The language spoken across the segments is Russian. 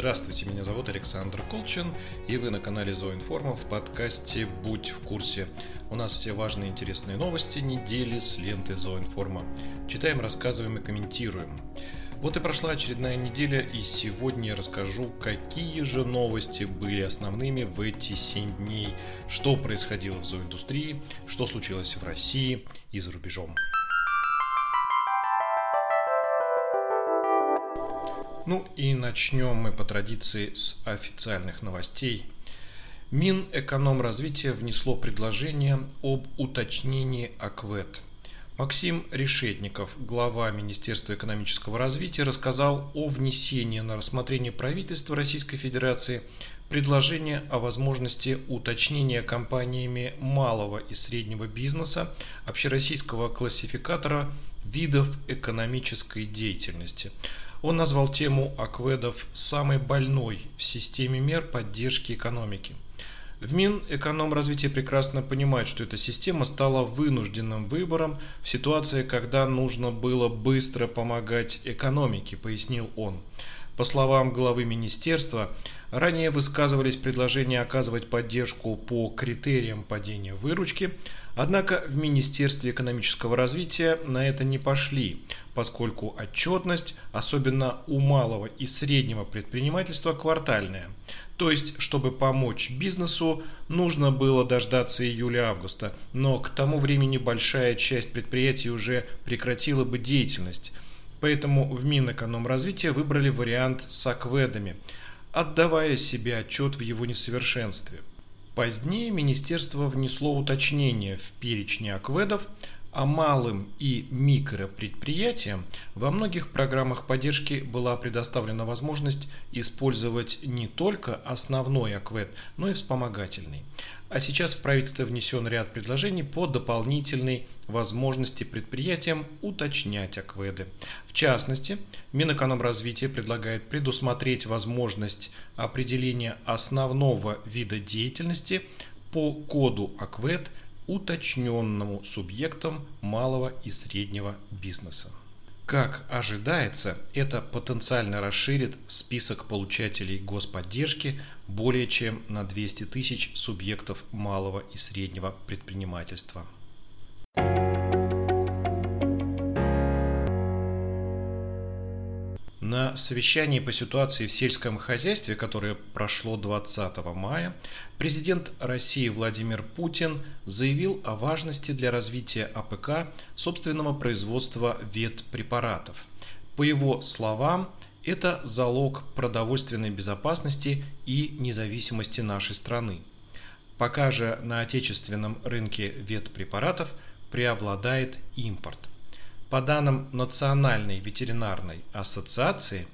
Здравствуйте, меня зовут Александр Колчин, и вы на канале Зоинформа в подкасте «Будь в курсе». У нас все важные интересные новости недели с ленты Зоинформа. Читаем, рассказываем и комментируем. Вот и прошла очередная неделя, и сегодня я расскажу, какие же новости были основными в эти 7 дней, что происходило в зооиндустрии, что случилось в России и за рубежом. Ну и начнем мы по традиции с официальных новостей. Минэкономразвитие внесло предложение об уточнении АКВЭД. Максим Решетников, глава Министерства экономического развития, рассказал о внесении на рассмотрение правительства Российской Федерации предложения о возможности уточнения компаниями малого и среднего бизнеса общероссийского классификатора видов экономической деятельности – он назвал тему акведов самой больной в системе мер поддержки экономики. В Минэкономразвитие прекрасно понимает, что эта система стала вынужденным выбором в ситуации, когда нужно было быстро помогать экономике, пояснил он. По словам главы министерства, ранее высказывались предложения оказывать поддержку по критериям падения выручки – Однако в Министерстве экономического развития на это не пошли, поскольку отчетность, особенно у малого и среднего предпринимательства, квартальная. То есть, чтобы помочь бизнесу, нужно было дождаться июля-августа, но к тому времени большая часть предприятий уже прекратила бы деятельность. Поэтому в Минэкономразвития выбрали вариант с акведами, отдавая себе отчет в его несовершенстве. Позднее министерство внесло уточнение в перечне акведов, а малым и микропредприятиям во многих программах поддержки была предоставлена возможность использовать не только основной аквед, но и вспомогательный. А сейчас в правительство внесен ряд предложений по дополнительной возможности предприятиям уточнять акведы. В частности, Минэкономразвитие предлагает предусмотреть возможность определения основного вида деятельности по коду аквед уточненному субъектам малого и среднего бизнеса. Как ожидается, это потенциально расширит список получателей господдержки более чем на 200 тысяч субъектов малого и среднего предпринимательства. На совещании по ситуации в сельском хозяйстве, которое прошло 20 мая, президент России Владимир Путин заявил о важности для развития АПК собственного производства ветпрепаратов. По его словам, это залог продовольственной безопасности и независимости нашей страны. Пока же на отечественном рынке ветпрепаратов преобладает импорт. По данным Национальной ветеринарной ассоциации,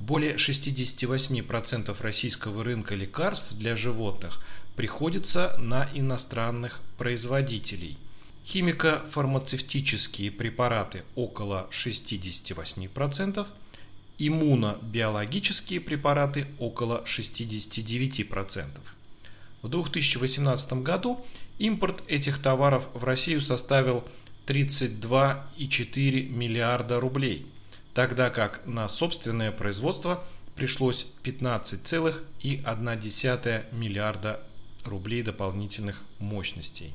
более 68% российского рынка лекарств для животных приходится на иностранных производителей. Химико-фармацевтические препараты около 68%, иммунобиологические препараты около 69%. В 2018 году импорт этих товаров в Россию составил 32,4 миллиарда рублей, тогда как на собственное производство пришлось 15,1 миллиарда рублей дополнительных мощностей.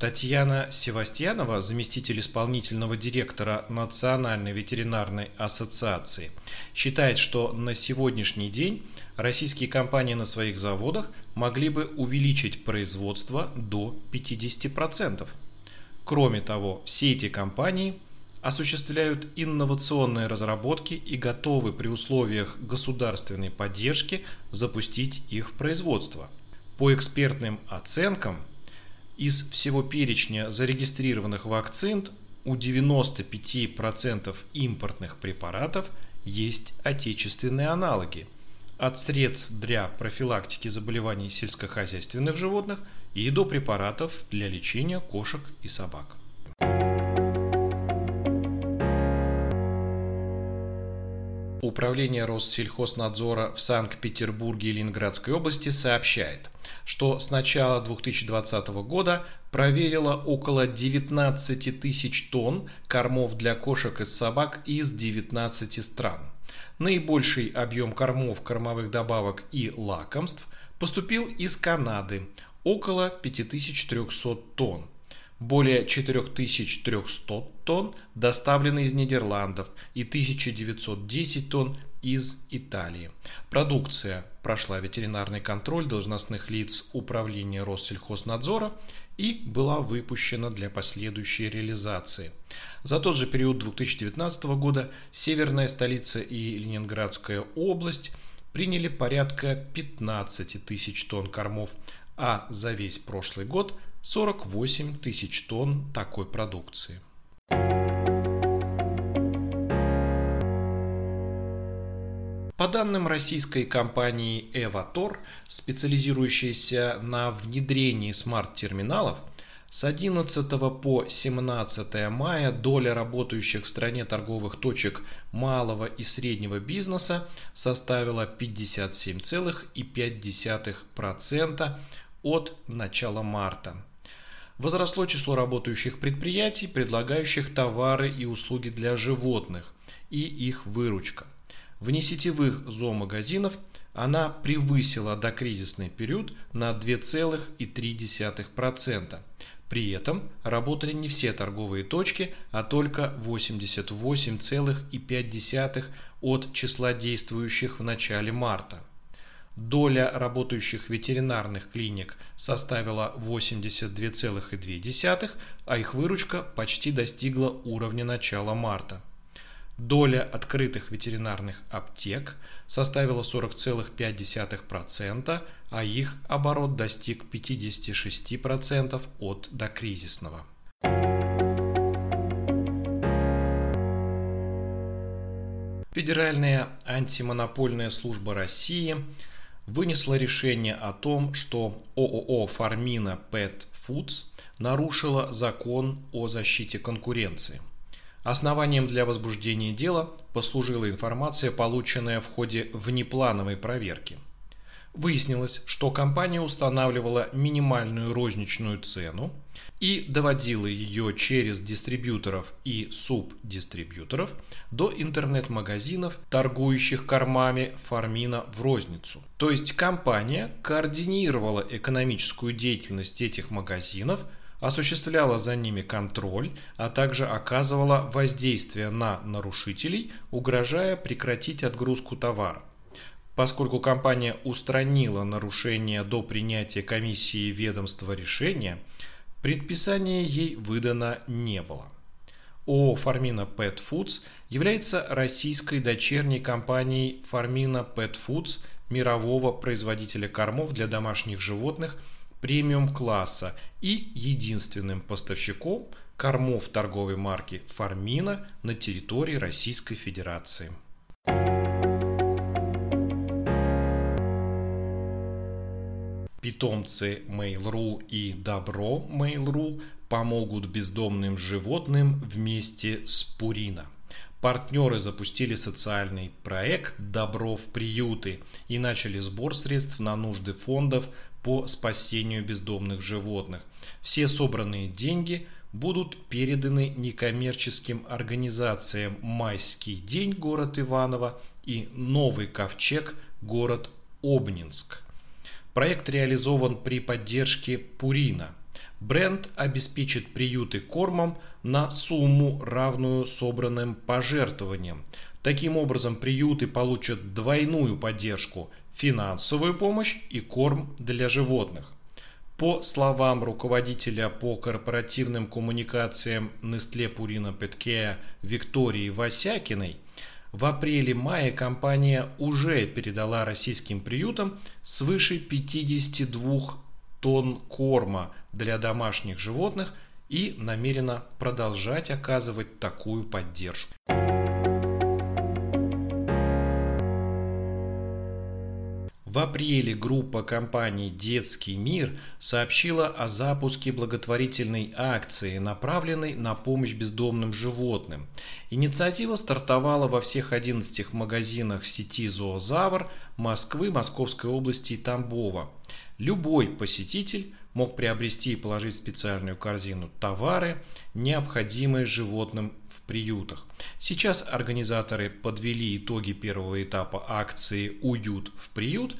Татьяна Севастьянова, заместитель исполнительного директора Национальной ветеринарной ассоциации, считает, что на сегодняшний день российские компании на своих заводах могли бы увеличить производство до 50%. Кроме того, все эти компании осуществляют инновационные разработки и готовы при условиях государственной поддержки запустить их в производство. По экспертным оценкам, из всего перечня зарегистрированных вакцин у 95% импортных препаратов есть отечественные аналоги – от средств для профилактики заболеваний сельскохозяйственных животных и до препаратов для лечения кошек и собак. Управление Россельхознадзора в Санкт-Петербурге и Ленинградской области сообщает, что с начала 2020 года проверило около 19 тысяч тонн кормов для кошек и собак из 19 стран. Наибольший объем кормов, кормовых добавок и лакомств поступил из Канады – около 5300 тонн. Более 4300 тонн доставлены из Нидерландов и 1910 тонн из Италии. Продукция прошла ветеринарный контроль должностных лиц Управления Россельхознадзора и была выпущена для последующей реализации. За тот же период 2019 года северная столица и Ленинградская область приняли порядка 15 тысяч тонн кормов, а за весь прошлый год – 48 тысяч тонн такой продукции. По данным российской компании Evator, специализирующейся на внедрении смарт-терминалов, с 11 по 17 мая доля работающих в стране торговых точек малого и среднего бизнеса составила 57,5% от начала марта возросло число работающих предприятий, предлагающих товары и услуги для животных и их выручка. В несетевых зоомагазинов она превысила докризисный период на 2,3%. При этом работали не все торговые точки, а только 88,5% от числа действующих в начале марта. Доля работающих ветеринарных клиник составила 82,2, а их выручка почти достигла уровня начала марта. Доля открытых ветеринарных аптек составила 40,5%, а их оборот достиг 56% от докризисного. Федеральная антимонопольная служба России вынесла решение о том, что ООО «Фармина Pet Foods» нарушила закон о защите конкуренции. Основанием для возбуждения дела послужила информация, полученная в ходе внеплановой проверки – Выяснилось, что компания устанавливала минимальную розничную цену и доводила ее через дистрибьюторов и субдистрибьюторов до интернет-магазинов, торгующих кормами Фармина в розницу. То есть компания координировала экономическую деятельность этих магазинов, осуществляла за ними контроль, а также оказывала воздействие на нарушителей, угрожая прекратить отгрузку товара. Поскольку компания устранила нарушение до принятия комиссии ведомства решения, предписания ей выдано не было. ООО «Фармина Pet Foods» является российской дочерней компанией «Фармина Pet Foods» мирового производителя кормов для домашних животных премиум-класса и единственным поставщиком кормов торговой марки «Фармина» на территории Российской Федерации. Питомцы Mail.ru и Добро Mail.ru помогут бездомным животным вместе с Пурина. Партнеры запустили социальный проект «Добро в приюты» и начали сбор средств на нужды фондов по спасению бездомных животных. Все собранные деньги будут переданы некоммерческим организациям «Майский день» город Иваново и «Новый ковчег» город Обнинск. Проект реализован при поддержке Пурина. Бренд обеспечит приюты кормом на сумму, равную собранным пожертвованиям. Таким образом, приюты получат двойную поддержку – финансовую помощь и корм для животных. По словам руководителя по корпоративным коммуникациям Nestle Purina Petcare Виктории Васякиной – в апреле-мае компания уже передала российским приютам свыше 52 тонн корма для домашних животных и намерена продолжать оказывать такую поддержку. В апреле группа компаний «Детский мир» сообщила о запуске благотворительной акции, направленной на помощь бездомным животным. Инициатива стартовала во всех 11 магазинах сети «Зоозавр» Москвы, Московской области и Тамбова. Любой посетитель мог приобрести и положить в специальную корзину товары, необходимые животным приютах. Сейчас организаторы подвели итоги первого этапа акции «Уют в приют»,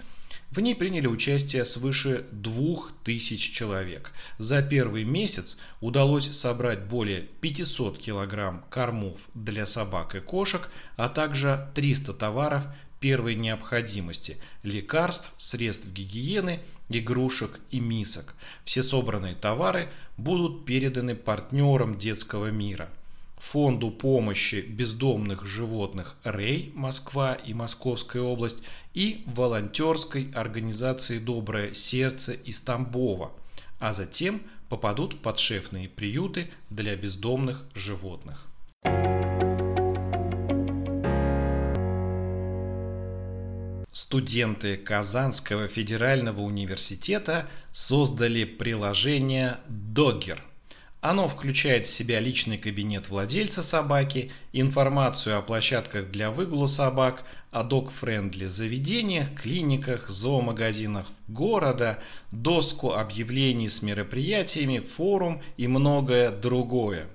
в ней приняли участие свыше 2000 человек. За первый месяц удалось собрать более 500 килограмм кормов для собак и кошек, а также 300 товаров первой необходимости – лекарств, средств гигиены, игрушек и мисок. Все собранные товары будут переданы партнерам детского мира – Фонду помощи бездомных животных «Рей» Москва и Московская область и волонтерской организации «Доброе сердце» из Тамбова, а затем попадут в подшефные приюты для бездомных животных. Студенты Казанского федерального университета создали приложение Dogger – оно включает в себя личный кабинет владельца собаки, информацию о площадках для выгула собак, о док-френдли заведениях, клиниках, зоомагазинах города, доску объявлений с мероприятиями, форум и многое другое.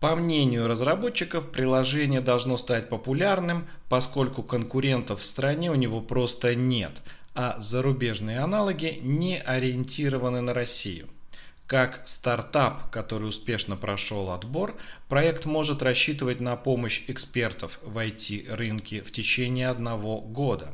По мнению разработчиков, приложение должно стать популярным, поскольку конкурентов в стране у него просто нет, а зарубежные аналоги не ориентированы на Россию. Как стартап, который успешно прошел отбор, проект может рассчитывать на помощь экспертов в IT-рынке в течение одного года.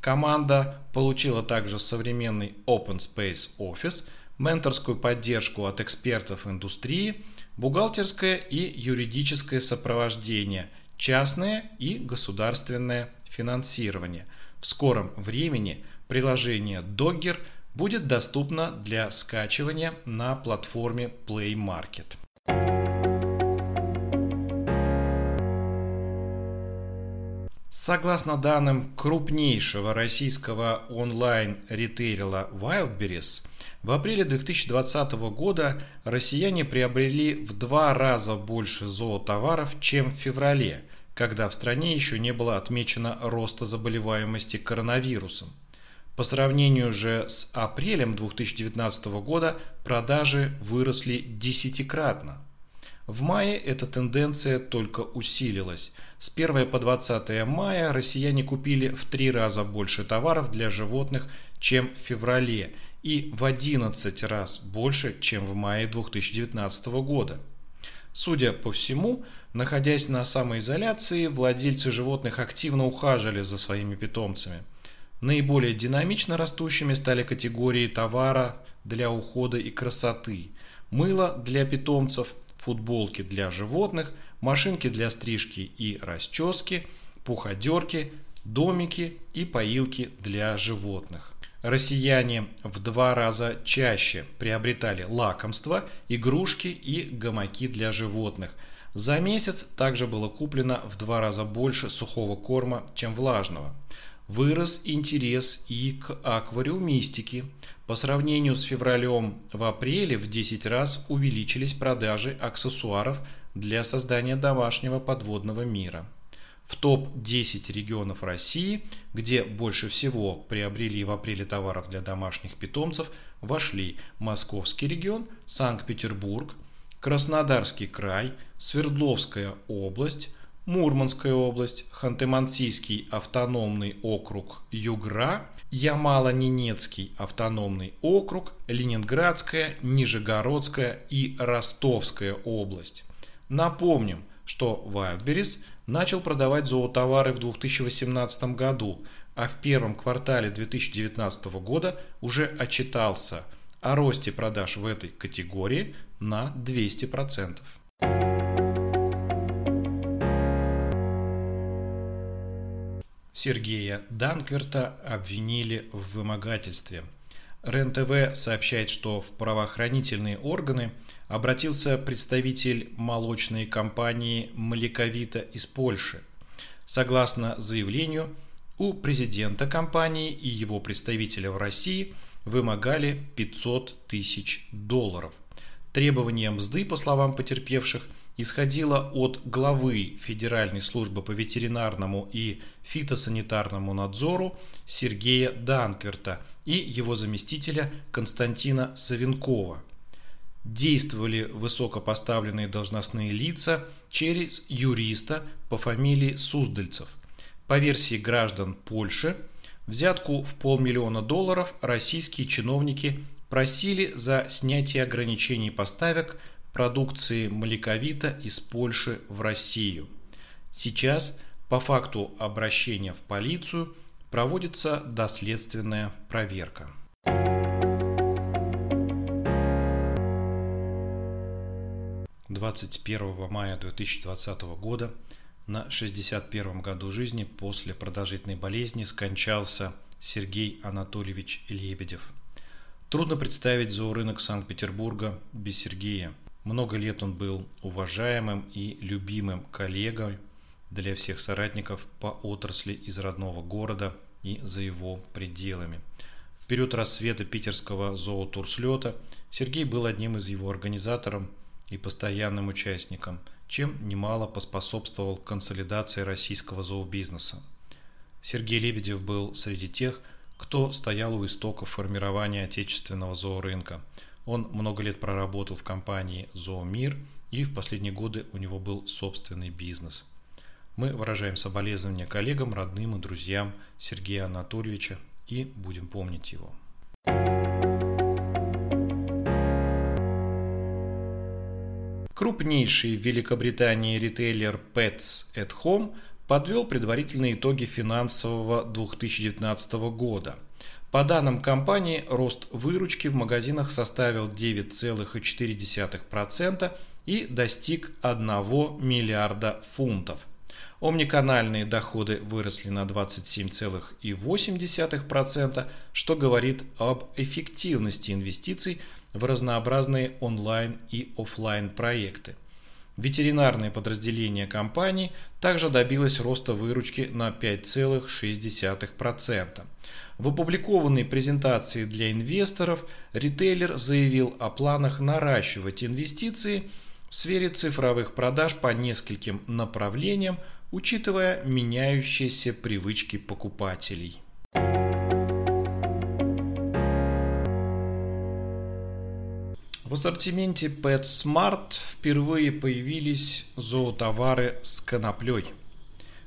Команда получила также современный Open Space Office, менторскую поддержку от экспертов индустрии, бухгалтерское и юридическое сопровождение, частное и государственное финансирование. В скором времени приложение Dogger – будет доступна для скачивания на платформе Play Market. Согласно данным крупнейшего российского онлайн-ритейлера Wildberries, в апреле 2020 года россияне приобрели в два раза больше зоотоваров, чем в феврале, когда в стране еще не было отмечено роста заболеваемости коронавирусом. По сравнению же с апрелем 2019 года продажи выросли десятикратно. В мае эта тенденция только усилилась. С 1 по 20 мая россияне купили в три раза больше товаров для животных, чем в феврале, и в 11 раз больше, чем в мае 2019 года. Судя по всему, находясь на самоизоляции, владельцы животных активно ухаживали за своими питомцами – Наиболее динамично растущими стали категории товара для ухода и красоты, мыло для питомцев, футболки для животных, машинки для стрижки и расчески, пуходерки, домики и поилки для животных. Россияне в два раза чаще приобретали лакомства, игрушки и гамаки для животных. За месяц также было куплено в два раза больше сухого корма, чем влажного вырос интерес и к аквариумистике. По сравнению с февралем в апреле в 10 раз увеличились продажи аксессуаров для создания домашнего подводного мира. В топ-10 регионов России, где больше всего приобрели в апреле товаров для домашних питомцев, вошли Московский регион, Санкт-Петербург, Краснодарский край, Свердловская область, Мурманская область, Ханты-Мансийский автономный округ Югра, Ямало-Ненецкий автономный округ, Ленинградская, Нижегородская и Ростовская область. Напомним, что Wildberries начал продавать зоотовары в 2018 году, а в первом квартале 2019 года уже отчитался о росте продаж в этой категории на 200%. Сергея Данкверта обвинили в вымогательстве. РЕН-ТВ сообщает, что в правоохранительные органы обратился представитель молочной компании «Млековита» из Польши. Согласно заявлению, У президента компании и его представителя в России вымогали 500 тысяч долларов. Требование мзды, по словам потерпевших, исходило от главы Федеральной службы по ветеринарному и фитосанитарному надзору Сергея Данкверта и его заместителя Константина Савенкова. Действовали высокопоставленные должностные лица через юриста по фамилии Суздальцев. По версии граждан Польши, взятку в полмиллиона долларов российские чиновники просили за снятие ограничений поставок продукции млековита из Польши в Россию. Сейчас по факту обращения в полицию проводится доследственная проверка. Двадцать первого мая 2020 года на 61 году жизни после продолжительной болезни скончался Сергей Анатольевич Лебедев. Трудно представить зоорынок Санкт-Петербурга без Сергея. Много лет он был уважаемым и любимым коллегой для всех соратников по отрасли из родного города и за его пределами. В период рассвета питерского зоотурслета Сергей был одним из его организаторов и постоянным участником, чем немало поспособствовал консолидации российского зообизнеса. Сергей Лебедев был среди тех, кто стоял у истоков формирования отечественного зоорынка. Он много лет проработал в компании «Зоомир» и в последние годы у него был собственный бизнес. Мы выражаем соболезнования коллегам, родным и друзьям Сергея Анатольевича и будем помнить его. Крупнейший в Великобритании ритейлер Pets at Home подвел предварительные итоги финансового 2019 года. По данным компании, рост выручки в магазинах составил 9,4% и достиг 1 миллиарда фунтов. Омниканальные доходы выросли на 27,8%, что говорит об эффективности инвестиций в разнообразные онлайн и офлайн проекты – Ветеринарное подразделение компании также добилось роста выручки на 5,6%. В опубликованной презентации для инвесторов ритейлер заявил о планах наращивать инвестиции в сфере цифровых продаж по нескольким направлениям, учитывая меняющиеся привычки покупателей. В ассортименте PetSmart впервые появились зоотовары с коноплей.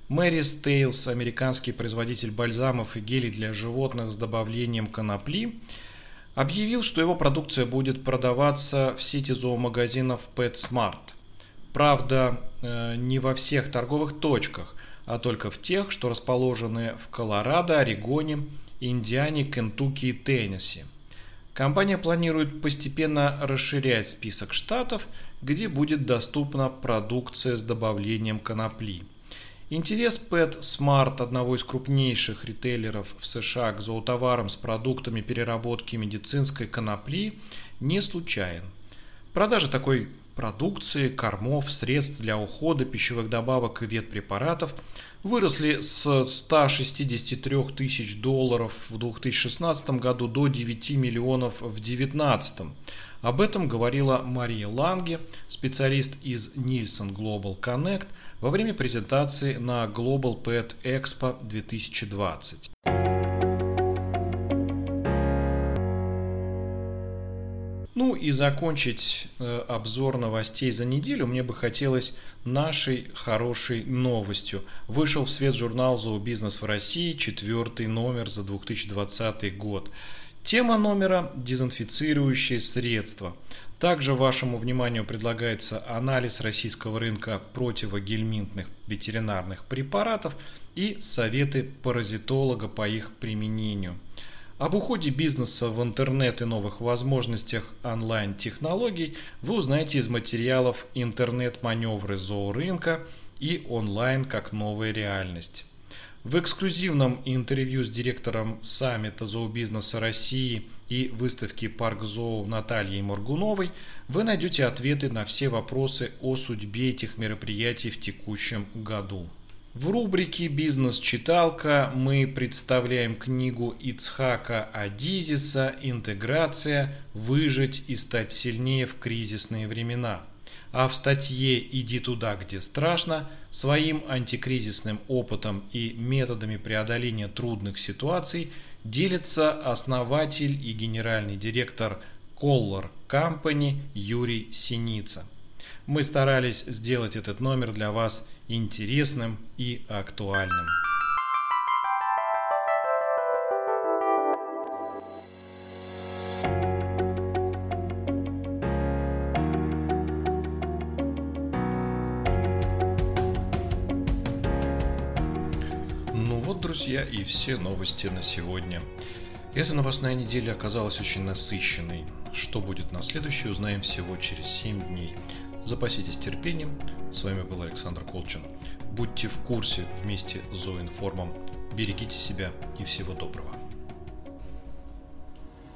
Mary's Tales, американский производитель бальзамов и гелей для животных с добавлением конопли, объявил, что его продукция будет продаваться в сети зоомагазинов PetSmart. Правда, э, не во всех торговых точках, а только в тех, что расположены в Колорадо, Орегоне, Индиане, Кентукки и Теннесси. Компания планирует постепенно расширять список штатов, где будет доступна продукция с добавлением конопли. Интерес PetSmart, одного из крупнейших ритейлеров в США к зоотоварам с продуктами переработки медицинской конопли, не случайен. Продажи такой продукции, кормов, средств для ухода, пищевых добавок и ветпрепаратов выросли с 163 тысяч долларов в 2016 году до 9 миллионов в 2019. Об этом говорила Мария Ланге, специалист из Nielsen Global Connect, во время презентации на Global Pet Expo 2020. Ну и закончить э, обзор новостей за неделю мне бы хотелось нашей хорошей новостью. Вышел в свет журнал «Зообизнес в России», четвертый номер за 2020 год. Тема номера – дезинфицирующие средства. Также вашему вниманию предлагается анализ российского рынка противогельминтных ветеринарных препаратов и советы паразитолога по их применению – об уходе бизнеса в интернет и новых возможностях онлайн-технологий вы узнаете из материалов «Интернет-маневры зоорынка» и «Онлайн как новая реальность». В эксклюзивном интервью с директором саммита зообизнеса России и выставки Парк Зоо Натальей Моргуновой вы найдете ответы на все вопросы о судьбе этих мероприятий в текущем году. В рубрике «Бизнес-читалка» мы представляем книгу Ицхака Адизиса «Интеграция. Выжить и стать сильнее в кризисные времена». А в статье «Иди туда, где страшно» своим антикризисным опытом и методами преодоления трудных ситуаций делится основатель и генеральный директор Collar Company Юрий Синица. Мы старались сделать этот номер для вас интересным и актуальным. Все новости на сегодня. Эта новостная неделя оказалась очень насыщенной. Что будет на следующей, узнаем всего через 7 дней. Запаситесь терпением. С вами был Александр Колчин. Будьте в курсе вместе с Зоинформом. Берегите себя и всего доброго.